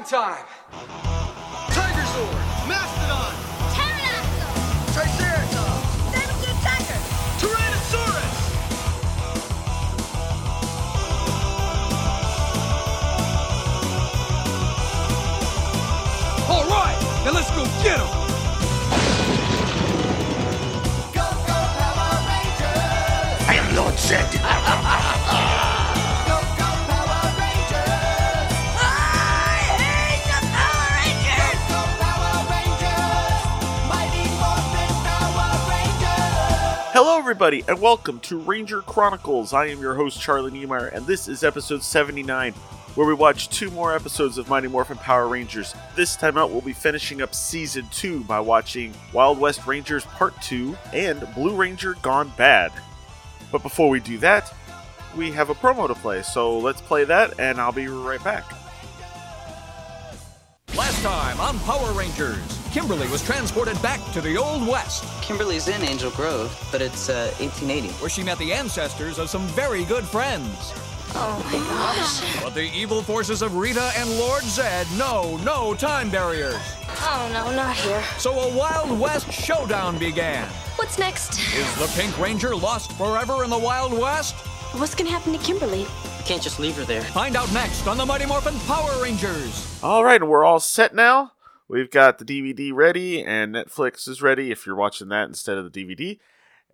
Morphin time! Tigerzord! Mastodon! Pterodactyl! Triceratops! Tiger! Tyrannosaurus! All right, now let's go get him! Go, go, Power Rangers! I am Lord Zedd. Hello, everybody, and welcome to Ranger Chronicles. I am your host, Charlie Niemeyer, and this is episode 79, where we watch two more episodes of Mighty Morphin Power Rangers. This time out, we'll be finishing up season 2 by watching Wild West Rangers Part 2 and Blue Ranger Gone Bad. But before we do that, we have a promo to play, so let's play that, and I'll be right back. Last time on Power Rangers, Kimberly was transported back to the Old West, Kimberly's in Angel Grove, but it's uh, 1880. where she met the ancestors of some very good friends. Oh my gosh. But the evil forces of Rita and Lord Zedd know no time barriers. Oh no, not here. So a Wild West showdown began. What's next? Is the Pink Ranger lost forever in the Wild West? What's gonna happen to Kimberly? Can't just leave her there. Find out next on the Mighty Morphin Power Rangers. All right, we're all set now. We've got the DVD ready, and Netflix is ready if you're watching that instead of the DVD.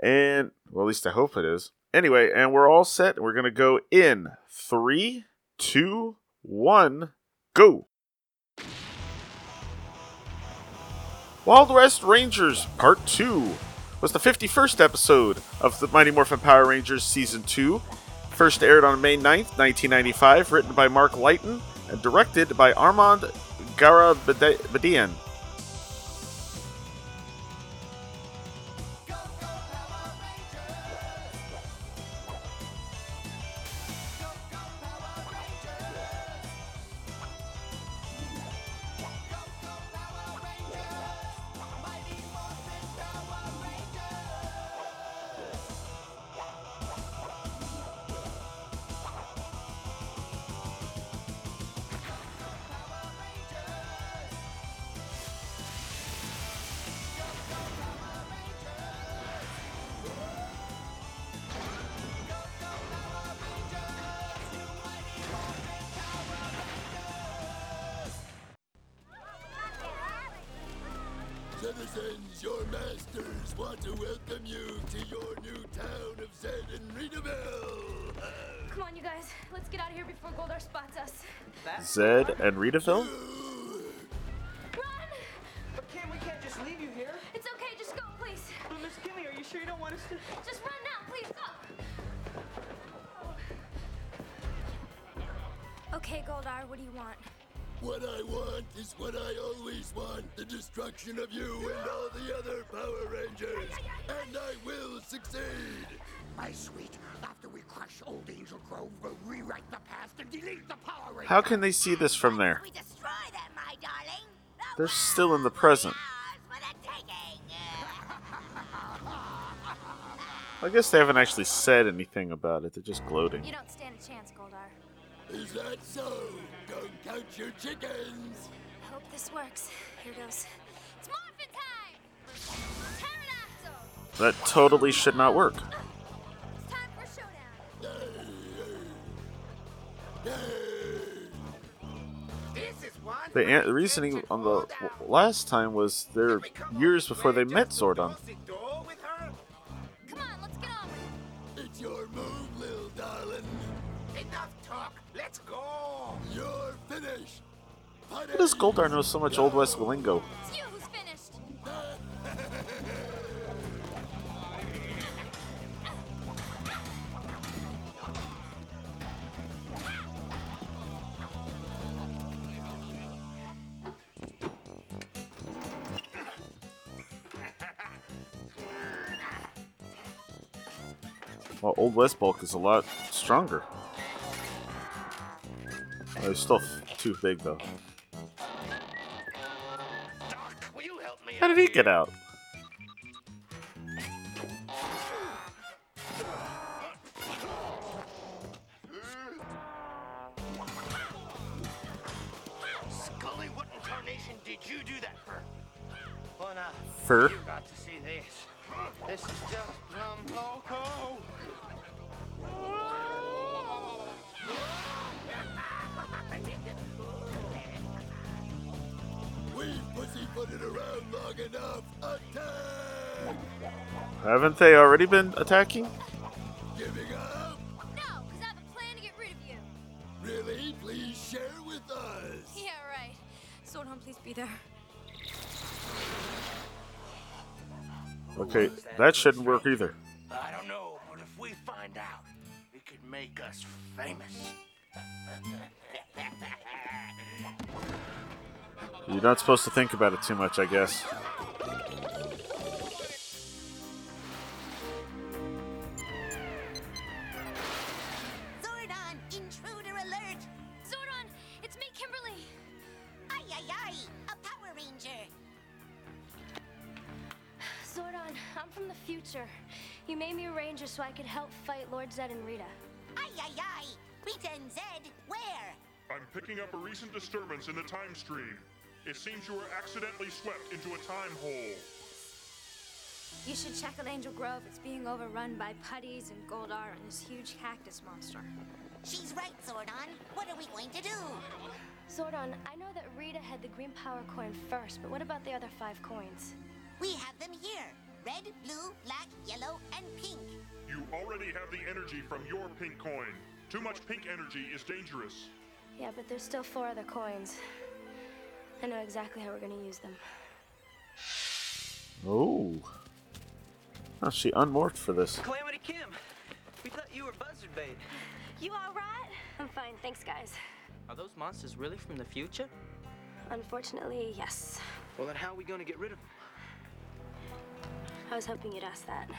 And, well, at least I hope it is. Anyway, and we're all set. We're going to go in three, two, one, go. Wild West Rangers Part 2 was the 51st episode of the Mighty Morphin Power Rangers Season 2. First aired on May 9th, 1995, written by Mark Litton and directed by Armand Garabedian. Citizens, your masters want to welcome you to your new town of Zedd and Ritaville. Come on, you guys. Let's get out of here before Goldar spots us. Zedd and Ritaville? Run! But Kim, we can't just leave you here. It's okay. Just go, please. But Miss Kimmy, are you sure you don't want us to? Just run now, please. Go. Okay, Goldar. What do you want? What I want is what I always want the destruction of you and all the other Power Rangers. And I will succeed. My sweet, After we crush old Angel Grove, we'll rewrite the past and delete the Power Rangers. how can they see this from there? We destroy them, my darling. They're still in the present. world's ours for the taking. I guess they haven't actually said anything about it. They're just gloating. You don't stand a chance, Goldar. Is that so? Don't count your chickens. I hope this works. Here goes. It's Morphin time! Pterodactyl! That totally should not work. It's time for showdown. This is one. The, an- the reasoning on the w- last time was they're years before they met Zordon. Come on, let's get on with it. It's your move, little darling. Enough talk. Let's go. You're finished. How does Goldar know so much Old West lingo? It's you who's finished. Well, Old West Bulk is a lot stronger. He's still too big, though. Will you help me? How did he get out? Already been attacking? Giving up? No, because I have a plan to get rid of you. Really? Please share with us. Yeah, right. Swordhorn, please be there. Okay, that shouldn't work either. I don't know, but if we find out, it could make us famous. You're not supposed to think about it too much, I guess. Picking up a recent disturbance in the time stream. It seems you were accidentally swept into a time hole. You should check out Angel Grove. It's being overrun by putties and Goldar and this huge cactus monster. She's right, Zordon. What are we going to do? Zordon, I know that Rita had the green power coin first, but what about the other five coins? We have them here. Red, blue, black, yellow, and pink. You already have the energy from your pink coin. Too much pink energy is dangerous. Yeah, but there's still four other coins. I know exactly how we're gonna use them. Oh. Oh, she unmorphed for this. Calamity Kim, we thought you were buzzard bait. You all right? I'm fine, thanks, guys. Are those monsters really from the future? Unfortunately, yes. Well, then how are we going to get rid of them? I was hoping you'd ask that.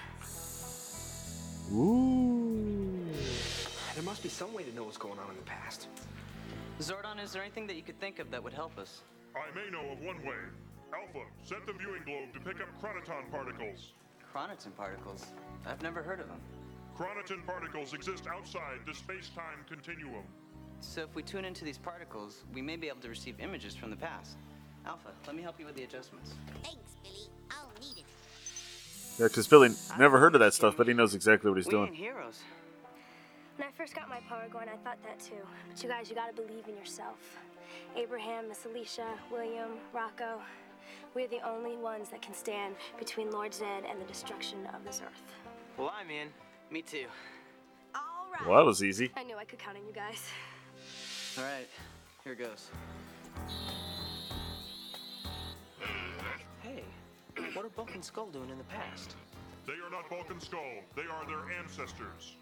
Ooh. There must be some way to know what's going on in the past. Zordon, is there anything that you could think of that would help us? I may know of one way. Alpha, set the viewing globe to pick up chronoton particles. Chronoton particles. I've never heard of them. Chronoton particles exist outside the space-time continuum. So if we tune into these particles, we may be able to receive images from the past. Alpha, let me help you with the adjustments. Thanks, Billy. I'll need it. Yeah, because Billy never heard of that stuff, but he knows exactly what he's we doing. ain't heroes. When I first got my power going, I thought that too. But you guys, you gotta believe in yourself. Abraham, Miss Alicia, William, Rocco. We're the only ones that can stand between Lord Zedd and the destruction of this earth. Well, I'm in. Me too. All right. Well, that was easy. I knew I could count on you guys. All right, here goes. Hey, what are Bulk and Skull doing in the past? They are not Bulk and Skull. They are their ancestors.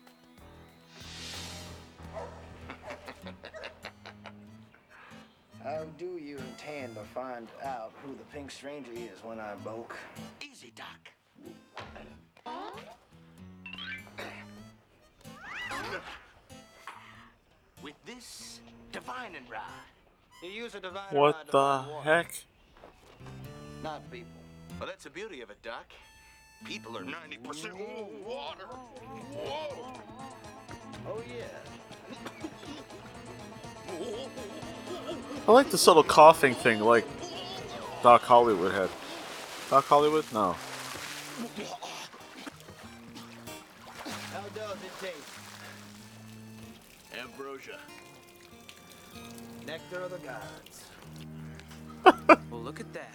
How do you intend to find out who the Pink Stranger is when I bulk? Easy, Doc. With this divining rod. You use a divining What rod to the heck? Not people. Well, that's the beauty of it, Doc. People are 90% water. Whoa. Oh, yeah. I like this little coughing thing, like Doc Hollywood had. Doc Hollywood? No. How does it taste? Ambrosia. Nectar of the gods. Well, look at that.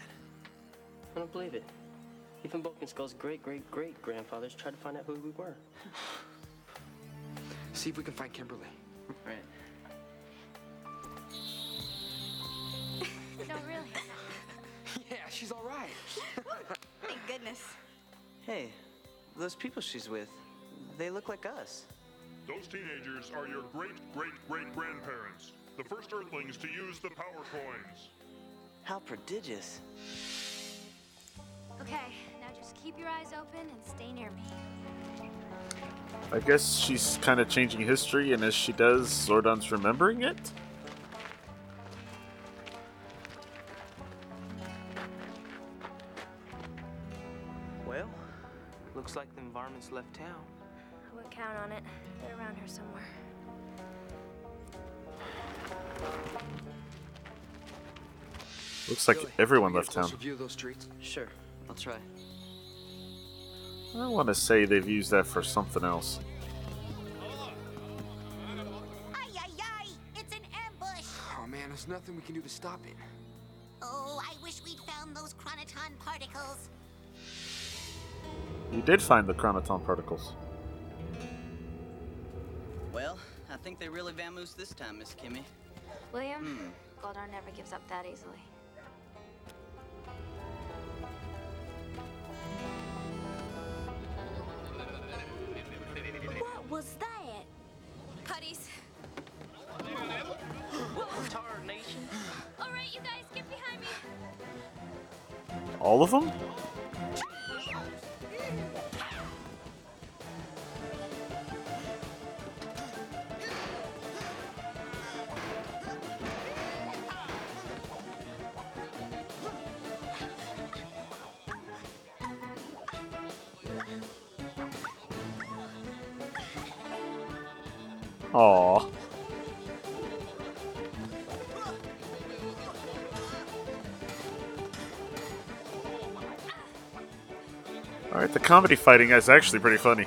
I don't believe it. Even Bulk Skull's great great great grandfathers tried to find out who we were. See if we can find Kimberly. Right. No, really. Yeah, she's all right. Thank goodness. Hey, those people she's with, they look like us. Those teenagers are your great great great grandparents, the first Earthlings to use the power coins. How prodigious. Okay, now just keep your eyes open and stay near me. I guess she's kind of changing history, and as she does, Zordon's remembering it? Well, looks like the environment's left town. I wouldn't count on it. They're around here somewhere. Looks like Billy, everyone left get a town. View those streets. Sure, I'll try. I want to say they've used that for something else. Ay, ay, ay! It's an ambush! Oh man, there's nothing we can do to stop it. Oh, I wish we'd found those chronoton particles. You did find the chronoton particles. Well, I think they really vamoosed this time, Miss Kimmy. William, Hmm. Goldar never gives up that easily. Was that? Putties. Tarnation. All right, you guys, get behind me. All of them? Aw. Alright, the comedy fighting is actually pretty funny.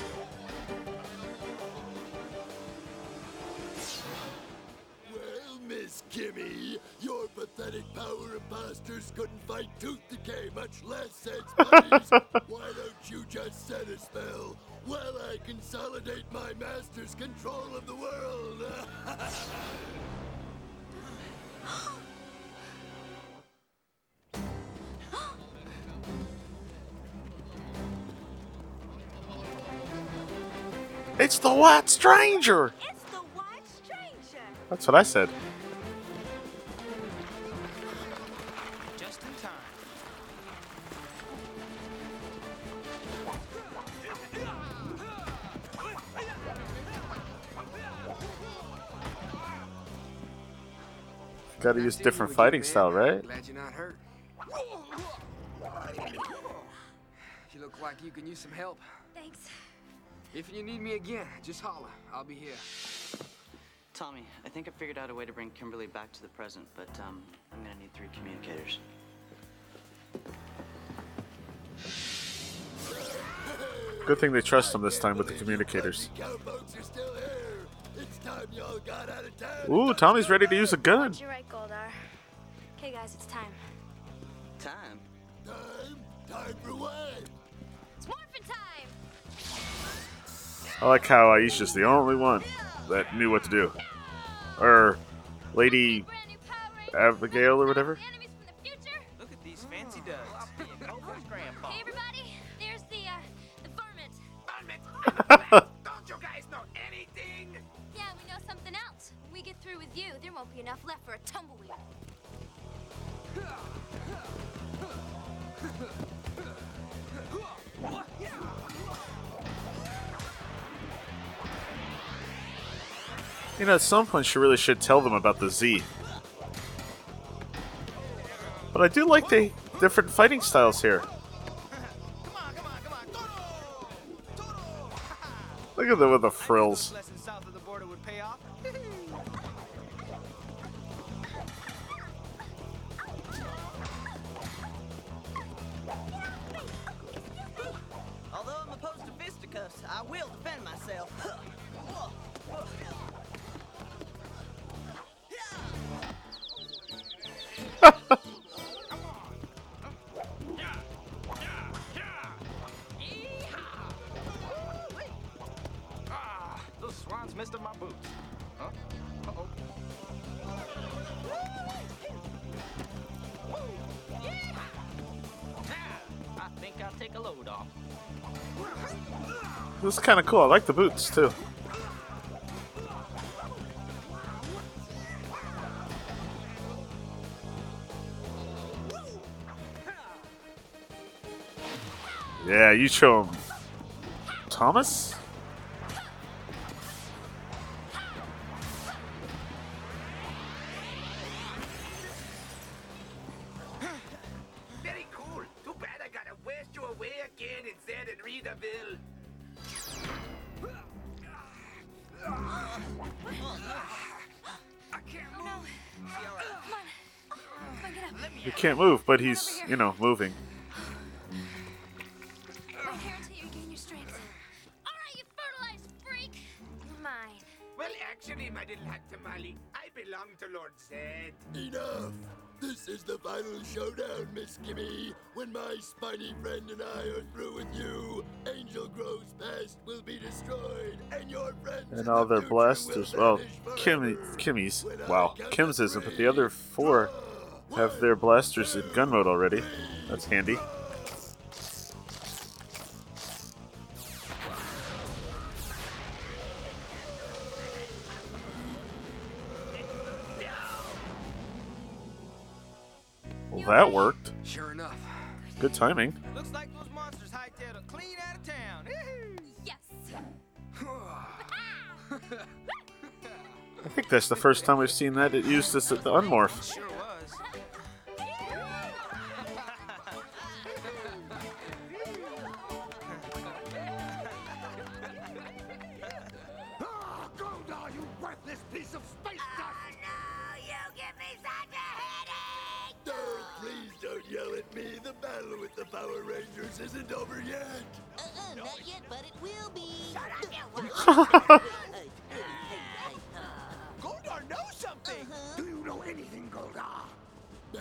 It's the White Stranger! It's the White Stranger. That's what I said. Just in time. Gotta use different fighting style, right? Glad you're not hurt. You look like you can use some help. Thanks. If you need me again, just holler. I'll be here. Tommy, I think I figured out a way to bring Kimberly back to the present, but um, I'm gonna need three communicators. Good thing they trust him this time with the communicators. Cowpokes are still here. It's time y'all got out of town. Ooh, Tommy's ready to use a gun. You're right, Goldar. Okay, guys, it's time. Time? Time? Time for what? I like how Aisha's the only one that knew what to do. Or Lady Brand new Power Rangers. Abigail or whatever. Enemies from the future. Look at these fancy duds. Hey, everybody. There's the, uh, the varmint. Don't you guys know anything? Yeah, we know something else. When we get through with you, there won't be enough left for a tumbleweed. You know, at some point she really should tell them about the Z. But I do like the different fighting styles here. Look at them with the frills. I will defend myself. kind of cool. I like the boots too. Yeah, you show him. Thomas? Can't move, but he's, you know, moving. My hair until you regain your strength. All right, you fertilized freak. You're mine. Well, actually, my little hot tamale, I belong to Lord Zedd. Enough! This is the final showdown, Miss Kimmy. When my spiny friend and I are through with you, Angel Grove's past will be destroyed, and your friends And all the their future blasters. will Well, vanish Kim. Kimmy's. When Wow, Kim's isn't, but the other four four, have their blasters in gun mode already. That's handy. Well, that worked. Sure enough. Good timing. Looks like those monsters hightailed it clean out of town. Yes. I think that's the first time we've seen that it used this at the unmorph.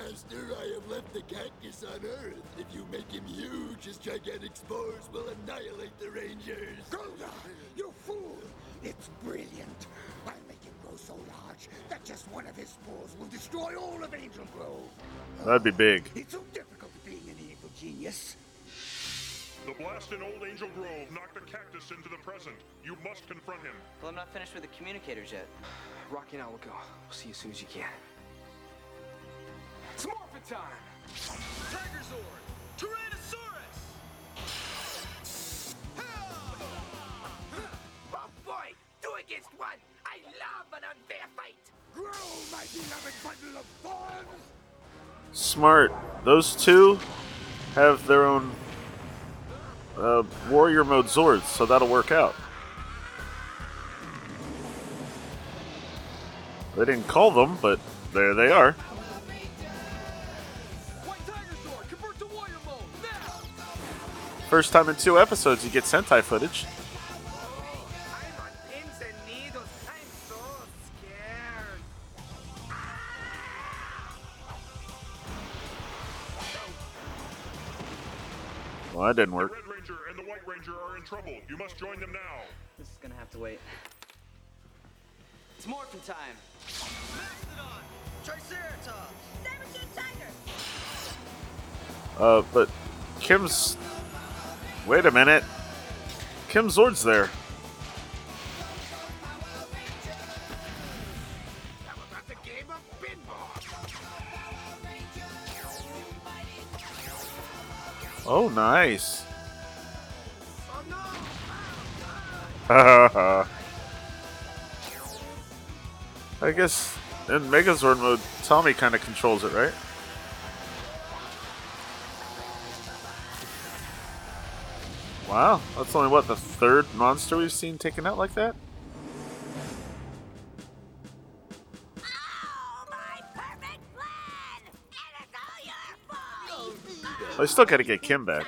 Master, I have left the cactus on Earth. If you make him huge, his gigantic spores will annihilate the Rangers. Goldar, you fool! It's brilliant. I'll make him grow so large that just one of his spores will destroy all of Angel Grove. That'd be big. It's so difficult being an evil genius. The blast in Old Angel Grove knocked the cactus into the present. You must confront him. Well, I'm not finished with the communicators yet. Rocky and I will go. We'll see you as soon as you can. It's morphin' time! Tiger Zord! Tyrannosaurus! Oh boy, two against one. I love an unfair fight. Grow, my beloved bundle of thorns! Smart. Those two have their own uh, warrior mode Zords, so that'll work out. They didn't call them, but there they are. First time in two episodes you get Sentai footage. I'm on pins and needles. I'm so scared. Well, that didn't The work. Red Ranger and the White Ranger are in trouble. You must join them now. This is gonna have to wait. It's morphin' time. Mastodon! Triceratops! Saber King Tiger! Uh, but Kim's. Wait a minute. Kim Zord's there. Oh, nice. I guess in Megazord mode, Tommy kind of controls it, right? Wow, that's only what the third monster we've seen taken out like that. Oh, my perfect plan! It's all your fault! I still got to get Kim back.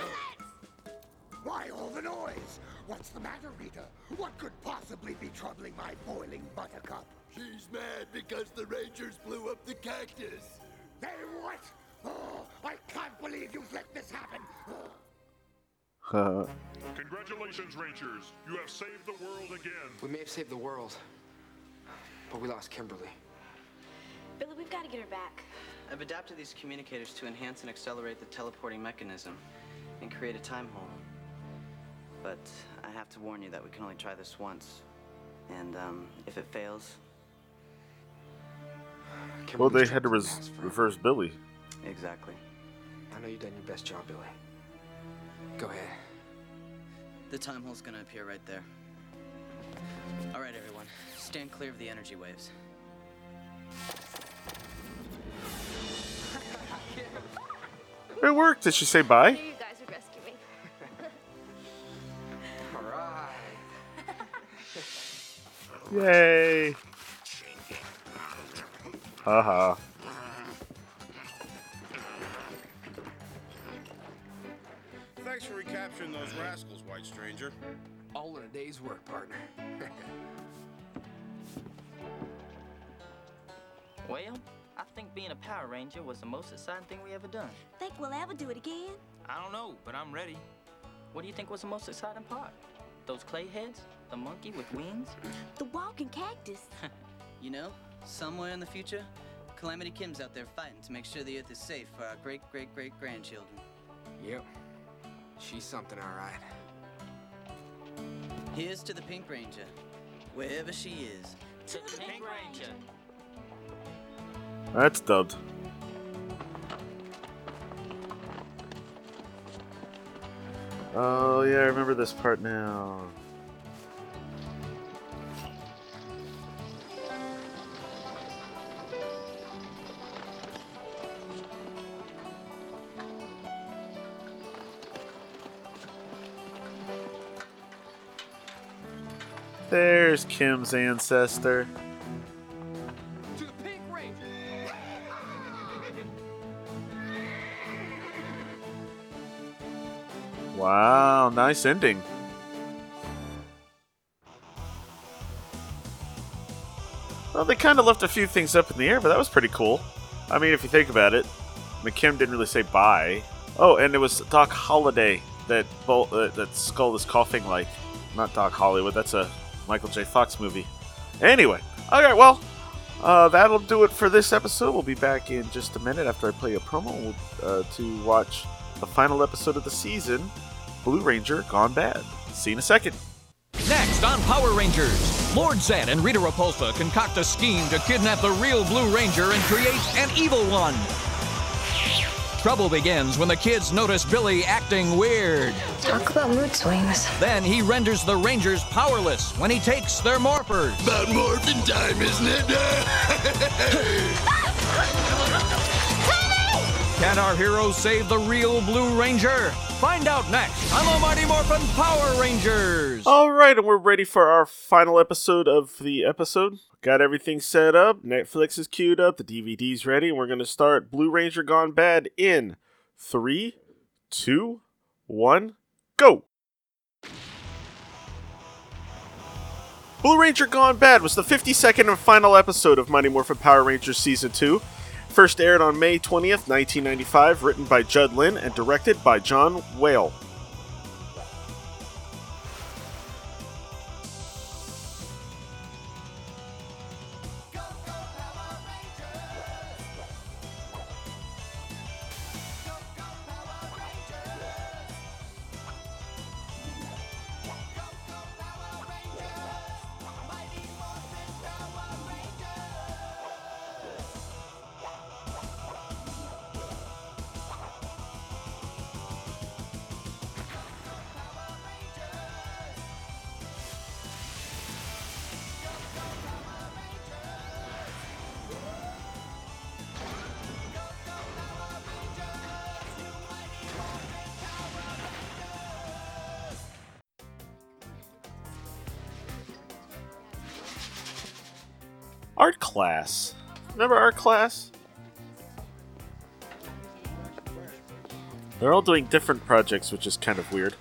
Why all the noise? What's the matter, Rita? What could possibly be troubling my boiling buttercup? She's mad because the Rangers blew up the cactus. They what? Oh, I can't believe you've let this happen. Oh. Congratulations, Rangers. You have saved the world again. We may have saved the world, but we lost Kimberly. Billy, we've got to get her back. I've adapted these communicators to enhance and accelerate the teleporting mechanism and create a time hole. But I have to warn you that we can only try this once. And um, if it fails, Well, they had to trapped in the res- reverse Billy. exactly. I know you've done your best job, Billy. Go ahead. The time hole's gonna appear right there. All right, everyone, stand clear of the energy waves. It worked. Did she say bye? You guys would rescue. All right. Yay! Haha. Those rascals, White Stranger. All in a day's work, partner. Well, I think being a Power Ranger was the most exciting thing we ever done. Think we'll ever do it again? I don't know, but I'm ready. What do you think was the most exciting part? Those clay heads? The monkey with wings? The walking cactus. You know, somewhere in the future, Calamity Kim's out there fighting to make sure the Earth is safe for our great great great grandchildren. Yep. She's something, all right. Here's to the Pink Ranger, wherever she is. To the Pink Ranger. That's dubbed. Oh yeah, I remember this part now. There's Kim's ancestor. To the Pink Ranger! Wow, nice ending. Well, they kind of left a few things up in the air, but that was pretty cool. I mean, if you think about it, McKim didn't really say bye. Oh, and it was Doc Holliday that Bol- uh, that Skull is coughing like. Not Doc Hollywood. That's a Michael J. Fox movie. Anyway, okay, well, uh, that'll do it for this episode. We'll be back in just a minute after I play a promo uh, to watch the final episode of the season, Blue Ranger Gone Bad. See you in a second. Next on Power Rangers, Lord Zedd and Rita Repulsa concoct a scheme to kidnap the real Blue Ranger and create an evil one. Trouble begins when the kids notice Billy acting weird. Talk about mood swings. Then he renders the Rangers powerless when he takes their morphers. About morphin' time, isn't it? Can our heroes save the real Blue Ranger? Find out next on the Mighty Morphin Power Rangers. All right, and we're ready for our final episode of the episode. Got everything set up. Netflix is queued up. The DVD's ready, and we're going to start Blue Ranger Gone Bad in three, two, one, go. Blue Ranger Gone Bad was the 52nd and final episode of Mighty Morphin Power Rangers Season 2. First aired on May 20th, 1995, written by Judd Lynn and directed by John Whale. Class. Remember art class? They're all doing different projects, which is kind of weird.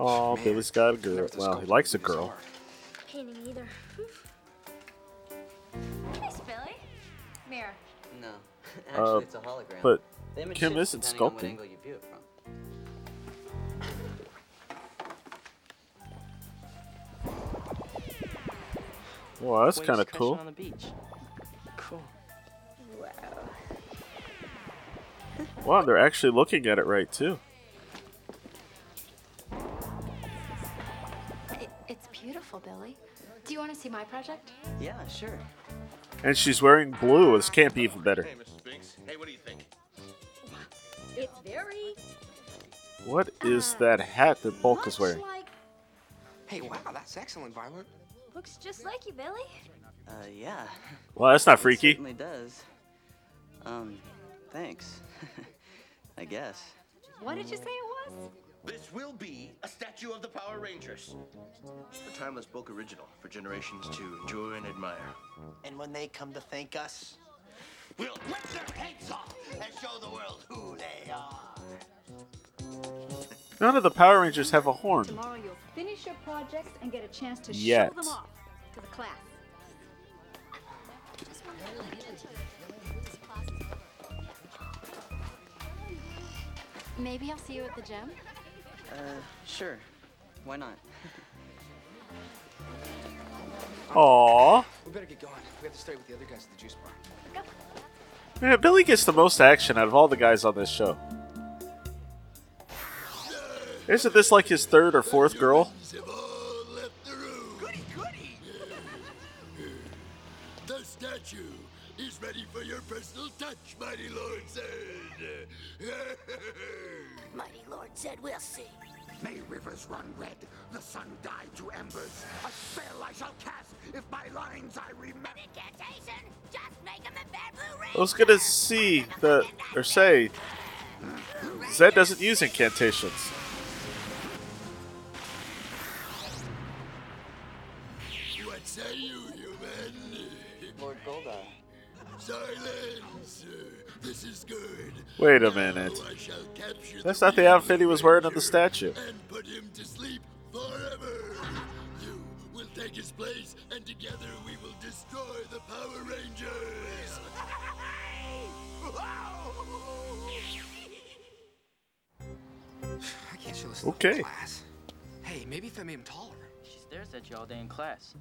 Oh, Billy's got a girl. Well, he likes a girl. Painting either. Thanks, Billy. Mirror. No, actually, Uh, it's a hologram. but Kim isn't depending on what sculpting. Well, that's kind of cool. On the beach. Cool. Wow. Wow, they're actually looking at it right too. It, it's beautiful, Billy. Do you want to see my project? Yeah, sure. And she's wearing blue. This can't be even better. Hey, Mr. Spinks. Hey, what do you think? It's very What is uh, that hat that Bulk is wearing? like. Hey, wow, that's excellent, Violet. Looks just like you, Billy. Uh, yeah. Well, that's not freaky. It freaky. certainly does. Um, thanks. I guess. What did you say it was? This will be a statue of the Power Rangers. A timeless book original for generations to enjoy and admire. And when they come to thank us, We'll rip their heads off and show the world who they are. None of the Power Rangers have a horn. Tomorrow you'll finish your projects and get a chance to Yet. show them off to the class. Maybe I'll see you at the gym. Uh, sure. Why not? Aww. We better get going. We have to stay with the other guys at the juice bar. Man, Billy gets the most action out of all the guys on this show. Isn't this like his third or fourth girl? The statue is ready for your personal touch, Mighty Lord Zedd. Mighty Lord said we'll see. May rivers run red, the sun die to embers. A spell I shall cast if my lines I remember. Incantation! Just make him a bad blue ring! I was gonna see the or say Zedd doesn't use incantations. Wait a minute. Now I shall capture That's not the outfit he was wearing on the statue. and put him to sleep forever. You will take his place, and together we will destroy the Power Rangers. I can't show this Okay. class. Hey, maybe if I made him taller. She stares at you all day in class.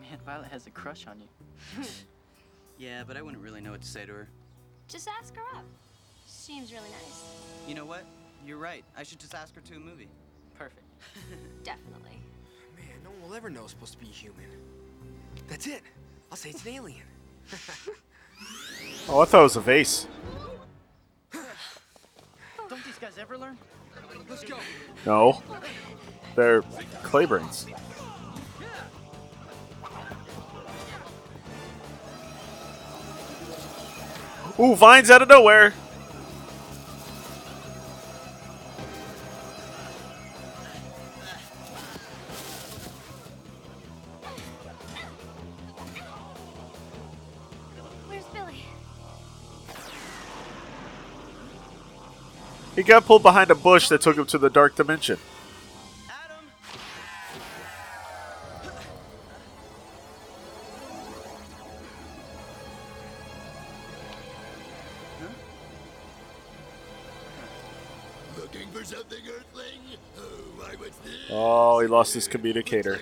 Man, Violet has a crush on you. Yeah, but I wouldn't really know what to say to her. Just ask her up. Seems really nice. You know what? You're right. I should just ask her to a movie. Perfect. Definitely. Man, no one will ever know it's supposed to be human. That's it. I'll say it's an alien. Oh, I thought it was a vase. Don't these guys ever learn? Let's go. No. They're clay brains. Ooh, vines out of nowhere. He got pulled behind a bush that took him to the dark dimension. Looking for something, Earthling? Oh, why, what's this? Oh, he lost his communicator.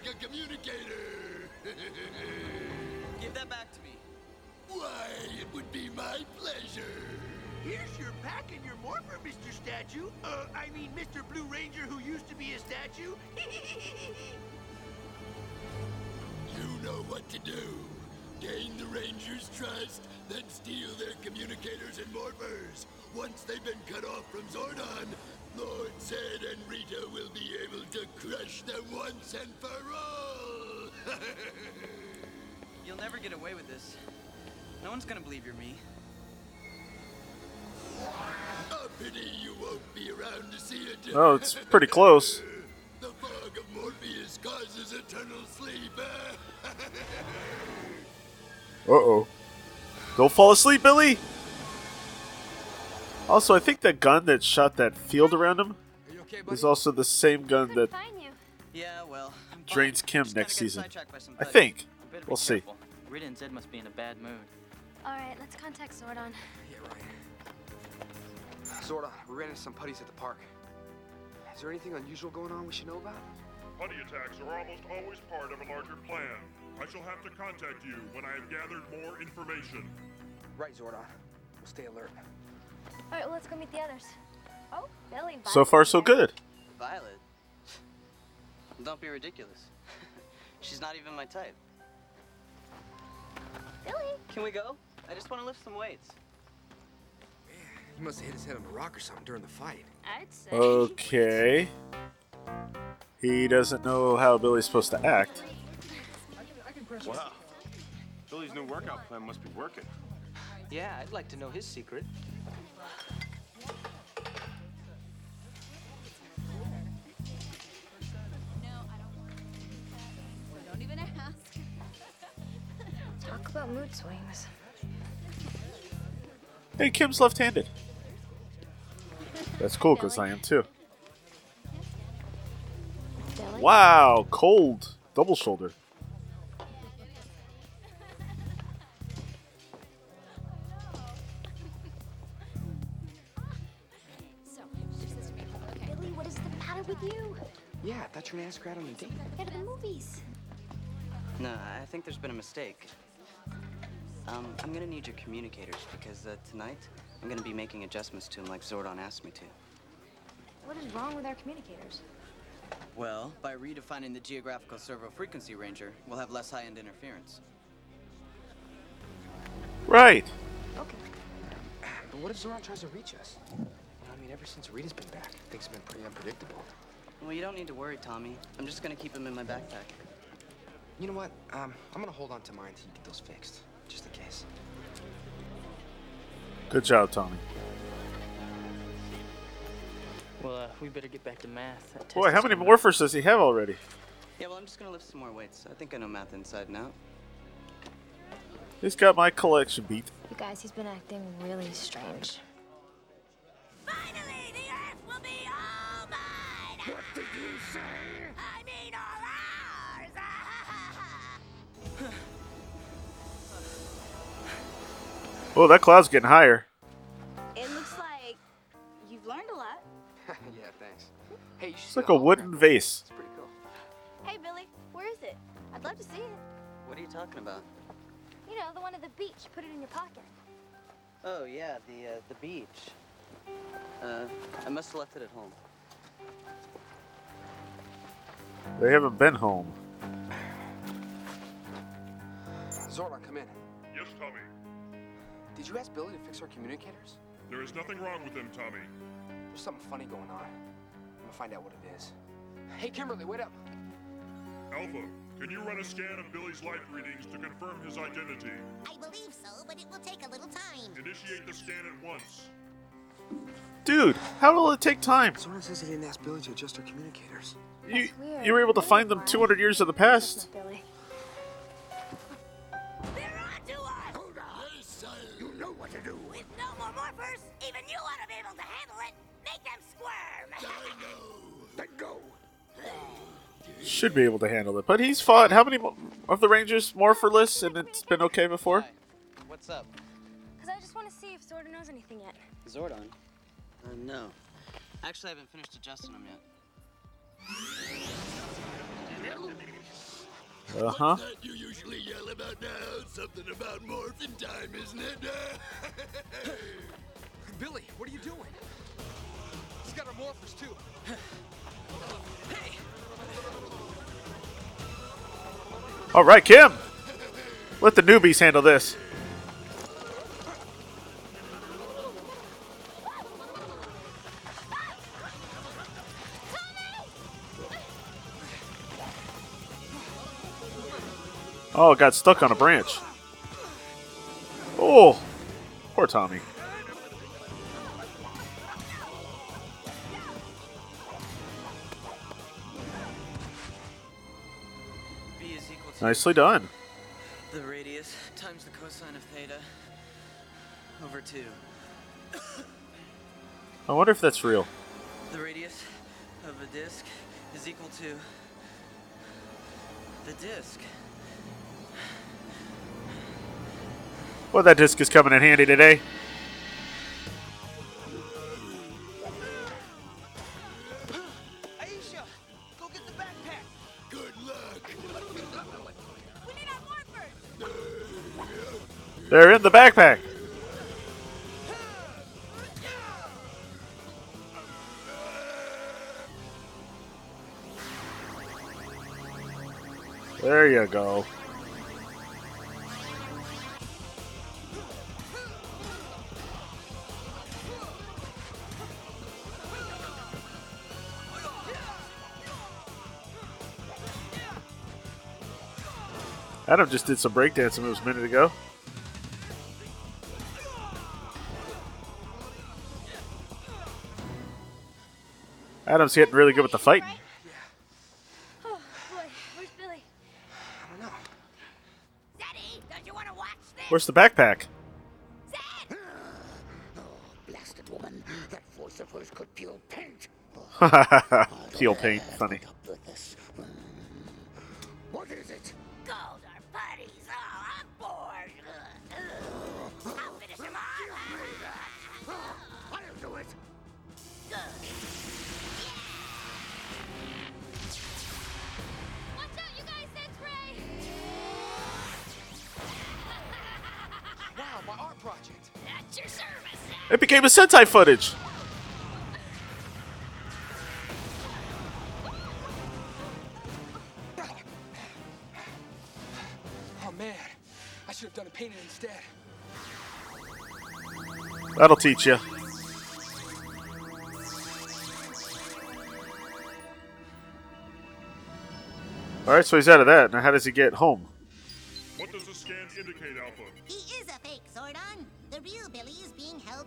Sleep. Uh oh. Don't fall asleep, Billy! Also, I think that gun that shot that field around him is also the same gun that Yeah, well. Drains Kim next season. sidetracked by some I think. We'll see. Rita and Zedd must be in a bad mood. All right, let's contact Zordon. Sorta. We ran into some putties at the park. Is there anything unusual going on we should know about? Putty attacks are almost always part of a larger plan. I shall have to contact you when I have gathered more information. Right, Zordon. We'll stay alert. All right, well, let's go meet the others. Oh, Billy. So far, so good. Violet? Don't be ridiculous. She's not even my type. Billy. Can we go? I just want to lift some weights. Man, he must have hit his head on a rock or something during the fight. I'd say. Okay. He doesn't know how Billy's supposed to act. Wow. Billy's new workout plan must be working. Yeah, I'd like to know his secret. Don't even ask. Talk about mood swings. Hey, Kim's left handed. That's cool, because I am too. Wow, cold double shoulder. So, she says to me, okay. Billy, what is the matter with you? Yeah, I thought you were gonna ask her out on a date. Go to the movies. No, I think there's been a mistake. Um, I'm gonna need your communicators because uh, tonight I'm gonna be making adjustments to him like Zordon asked me to. What is wrong with our communicators? Well, by redefining the geographical servo frequency ranger, we'll have less high-end interference. Right. Okay. But what if Zordon tries to reach us? You I mean, ever since Rita's been back, things have been pretty unpredictable. Well, you don't need to worry, Tommy. I'm just gonna keep him in my backpack. You know what? Um, I'm gonna hold on to mine until you get those fixed, just in case. Good job, Tommy. Well, uh, we better get back to math. That Boy, test how is many coming up. morphers does he have already? Yeah, well, I'm just gonna lift some more weights. I think I know math inside and out. He's got my collection beat. You guys, he's been acting really strange. Oh, that cloud's getting higher. It looks like you've learned a lot. yeah, thanks. Hey, you should It's like a hologram. wooden vase. It's pretty cool. Hey, Billy, where is it? I'd love to see it. What are you talking about? You know, the one at the beach. Put it in your pocket. Oh yeah, the uh, the beach. Uh, I must have left it at home. They haven't been home. Zordon, come in. Yes, Tommy. Did you ask Billy to fix our communicators? There is nothing wrong with them, Tommy. There's something funny going on. I'm gonna find out what it is. Hey, Kimberly, wait up. Alpha, can you run a scan of Billy's life readings to confirm his identity? I believe so, but it will take a little time. Initiate the scan at once. Dude, how will it take time? Zordon says he didn't ask Billy to adjust our communicators. You, you were able to find them 200 years in the past? Billy. Should be able to handle it. But he's fought how many of the Rangers morpherless and it's been okay before? What's up, Because I just want to see if Zordon knows anything yet. Zordon? Uh, no. Actually, I haven't finished adjusting them yet. Uh huh. You usually yell about now? Something about morphin' time, isn't it? Billy, what are you doing? He's got morphers too. All right, Kim. Let the newbies handle this. Oh, it got stuck on a branch. Oh, poor Tommy. Nicely done. the radius times the cosine of theta over 2. I wonder if that's real. The radius of a disk is equal to the disk. Well, that disc is coming in handy today. They're in the backpack. There you go. Adam just did some breakdancing moves a minute ago. Adam's getting really good with the fighting. Oh. Where's Billy? I don't know. Zeddy, don't you want to watch this? Where's the backpack? Blasted woman. That voice of hers could peel paint. Peel paint, funny. Sentai footage. Oh man, I should have done a painting instead. That'll teach you. Alright, so he's out of that. Now, how does he get home? What does the scan indicate, Alpha?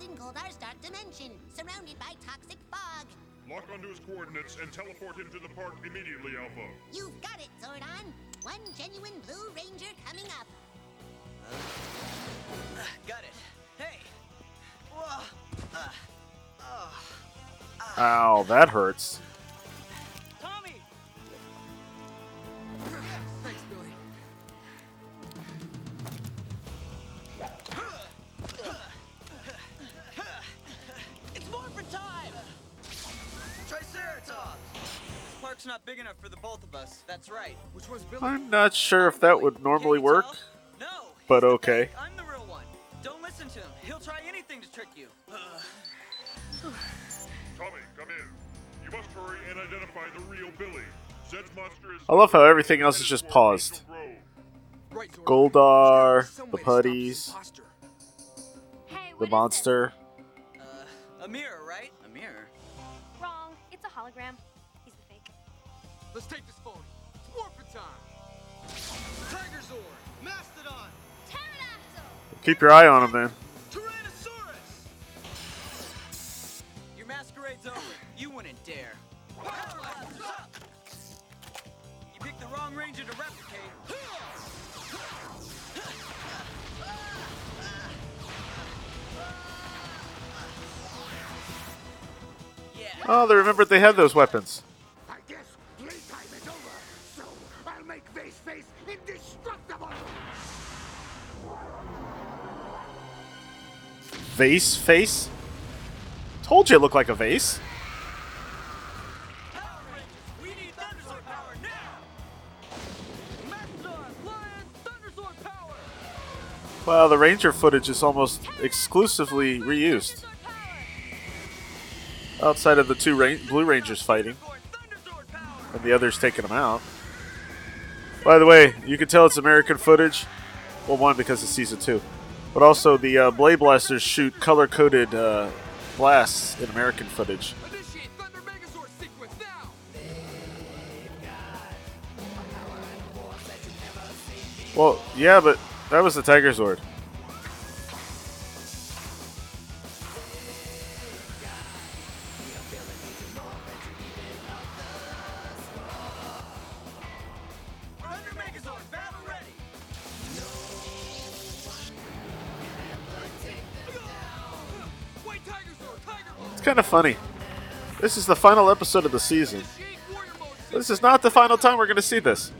In Goldar's dark dimension, surrounded by toxic fog. Lock onto his coordinates and teleport him to the park immediately, Alpha. You've got it, Zordon. One genuine Blue Ranger coming up. Uh, got it. Hey. Whoa. Uh, oh. Ow, that hurts. This not big enough for the both of us. That's right. Which one's Billy? I'm not sure if that would normally work, No. but okay. I'm the real one. Don't listen to him. He'll try anything to trick you. Tommy, come in. You must hurry and identify the real Billy. Zedd's monster is. I love how everything else is just paused. Right, Zordon. Goldar, the way to stop this putties, the monster. Uh, a mirror, right? A mirror. Wrong. It's a hologram. He's the fake. Let's take this phone. It's morphin' time. Tiger Zord. Mastodon. Pterodactyl! Keep your eye on him, then. Tyrannosaurus. Your masquerade's over. You wouldn't dare. Power Blasters up. You picked the wrong ranger to replicate. Oh, they remembered they had those weapons. Vase face? Told you it looked like a vase. Well, the Ranger footage is almost exclusively reused. Outside of the two Ra- Blue Rangers fighting, and the others taking them out. By the way, you can tell it's American footage. Well, one because it's season two, but also the uh, Blade Blasters shoot color-coded uh, blasts in American footage. Well, yeah, but that was the Tiger Zord. Kind of funny. This is the final episode of the season. This is not the final time we're going to see this.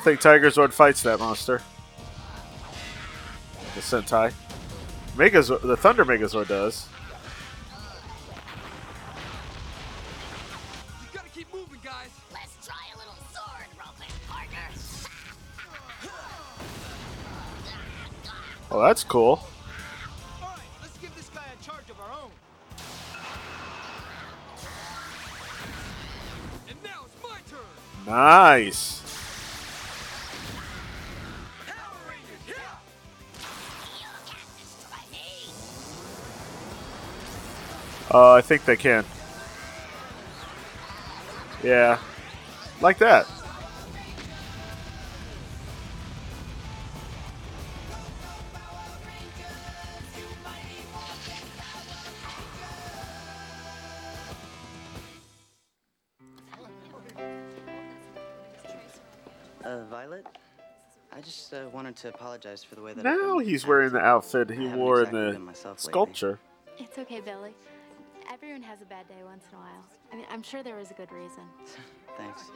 Don't think Tiger Zord fights that monster. The Sentai. Megazord, the Thunder Megazord does. You gotta keep moving, guys. Let's try a Uh, I think they can. Yeah. Like that. Uh, Violet? I just uh, wanted to apologize for the way that Now he's wearing the outfit he haven't wore in the been myself lately. sculpture. It's okay, Billy. Everyone has a bad day once in a while. I mean, I'm sure there was a good reason. Thanks.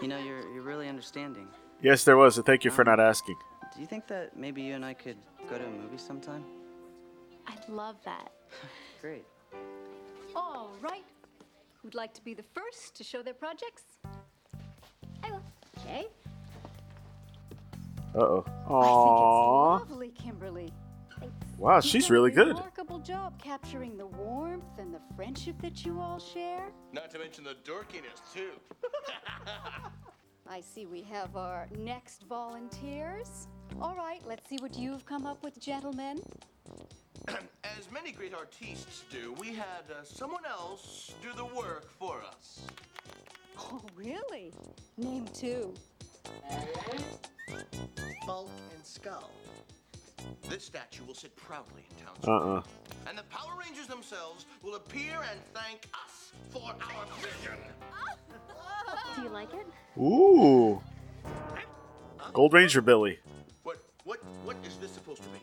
You know, you're you're really understanding. Yes, there was, and thank you for not asking. Do you think that maybe you and I could go to a movie sometime? I'd love that. Great. All right. Who'd like to be the first to show their projects? I will. Jay? Uh oh. I Aww. think it's lovely, Kimberly. Wow, You've she's done a really good. Remarkable job capturing the warmth and the friendship that you all share. Not to mention the dorkiness, too. I see we have our next volunteers. All right, let's see what you've come up with, gentlemen. As many great artistes do, we had uh, someone else do the work for us. Oh, really? Name two. Bulk and Skull. This statue will sit proudly in town Uh square. uh And the Power Rangers themselves will appear and thank us for our vision. Do you like it? Ooh. Gold Ranger Billy. What, what, what is this supposed to be?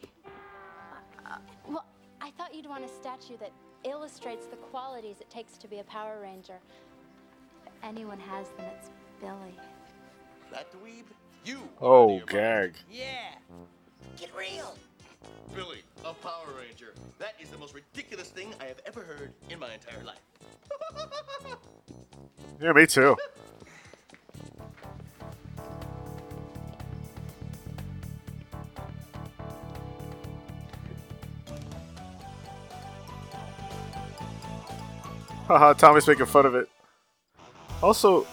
Well, I thought you'd want a statue that illustrates the qualities it takes to be a Power Ranger. If anyone has them, it's Billy. That dweeb? You. Oh, gag. Yeah. Get real. Billy, a Power Ranger. That is the most ridiculous thing I have ever heard in my entire life. Yeah, me too. Haha, Tommy's making fun of it. Also,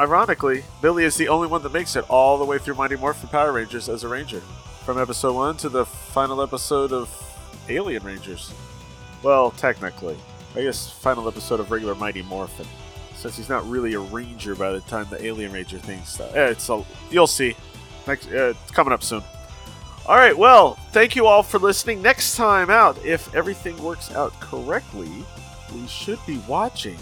ironically, Billy is the only one that makes it all the way through Mighty Morphin Power Rangers as a Ranger. From episode 1 to the final episode of Alien Rangers. Well, technically. I guess final episode of regular Mighty Morphin. Since he's not really a Ranger by the time the Alien Ranger thing stuff. Yeah, it's a, you'll see. Next, uh, it's coming up soon. All right, well, thank you all for listening. Next time out, if everything works out correctly, we should be watching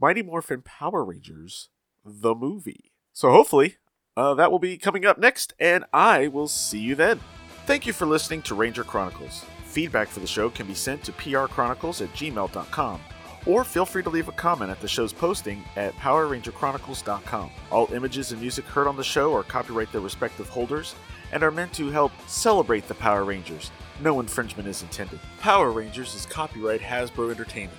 Mighty Morphin Power Rangers, the movie. So hopefully, uh, that will be coming up next, and I will see you then. Thank you for listening to Ranger Chronicles. Feedback for the show can be sent to prchronicles at gmail.com, or feel free to leave a comment at the show's posting at powerrangerchronicles.com. All images and music heard on the show are copyright their respective holders and are meant to help celebrate the Power Rangers. No infringement is intended. Power Rangers is copyright Hasbro Entertainment.